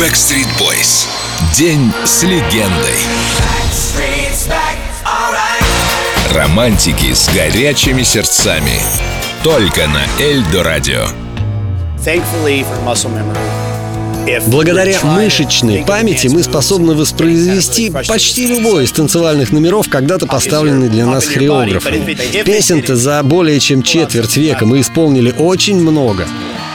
Backstreet Boys. День с легендой. Романтики с горячими сердцами. Только на Эльдо Радио. Благодаря мышечной памяти мы способны воспроизвести почти любой из танцевальных номеров, когда-то поставленный для нас хореографами. Песен-то за более чем четверть века мы исполнили очень много.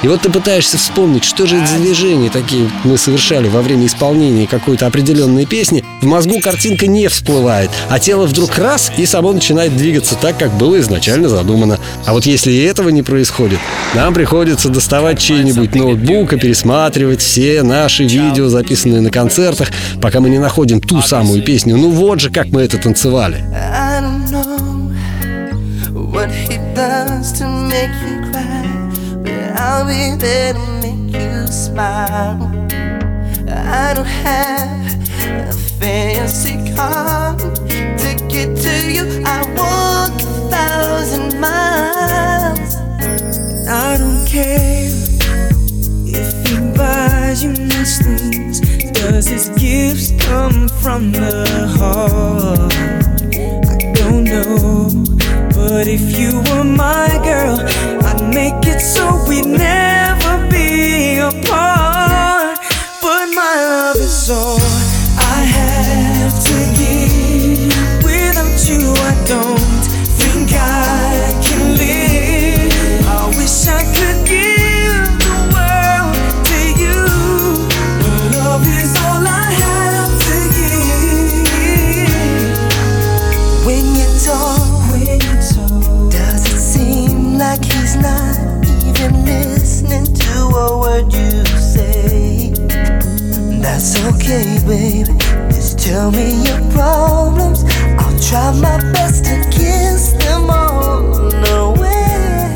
И вот ты пытаешься вспомнить, что же это за движения такие мы совершали во время исполнения какой-то определенной песни, в мозгу картинка не всплывает, а тело вдруг раз и само начинает двигаться так, как было изначально задумано. А вот если и этого не происходит, нам приходится доставать чей-нибудь ноутбук и пересматривать все наши видео, записанные на концертах, пока мы не находим ту самую песню. Ну вот же, как мы это танцевали. What he does to make you cry, I'll be there to make you smile. I don't have a fancy car to get to you. I walk a thousand miles. I don't care if he buys you nice things. Does his gifts come from the heart? I don't know. But if you were my girl, That's okay, baby. Just tell me your problems. I'll try my best to kiss them all away.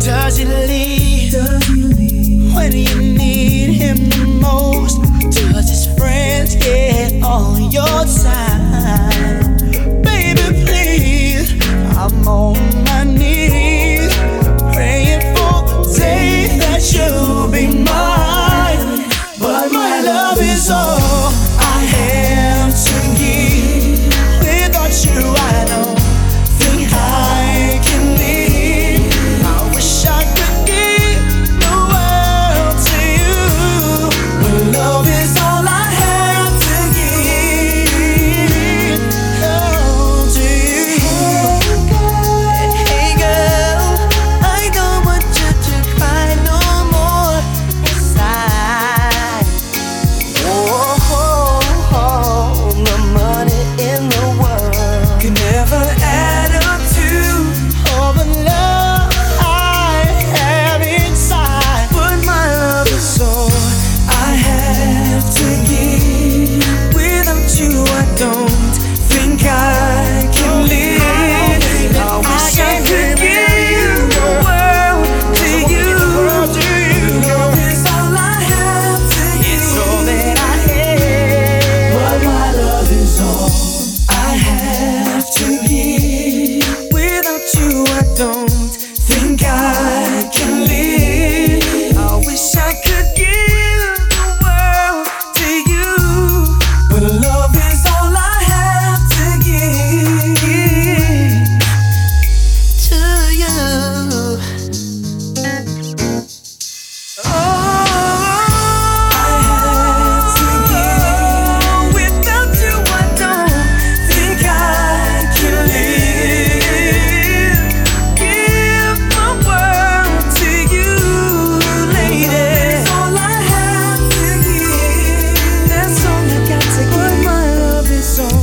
Does he leave? Does he? When you need him the most? Does his friends get on your side? Baby, please, I'm on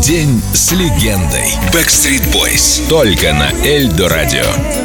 День с легендой. Backstreet Boys. Только на Эльдо Радио.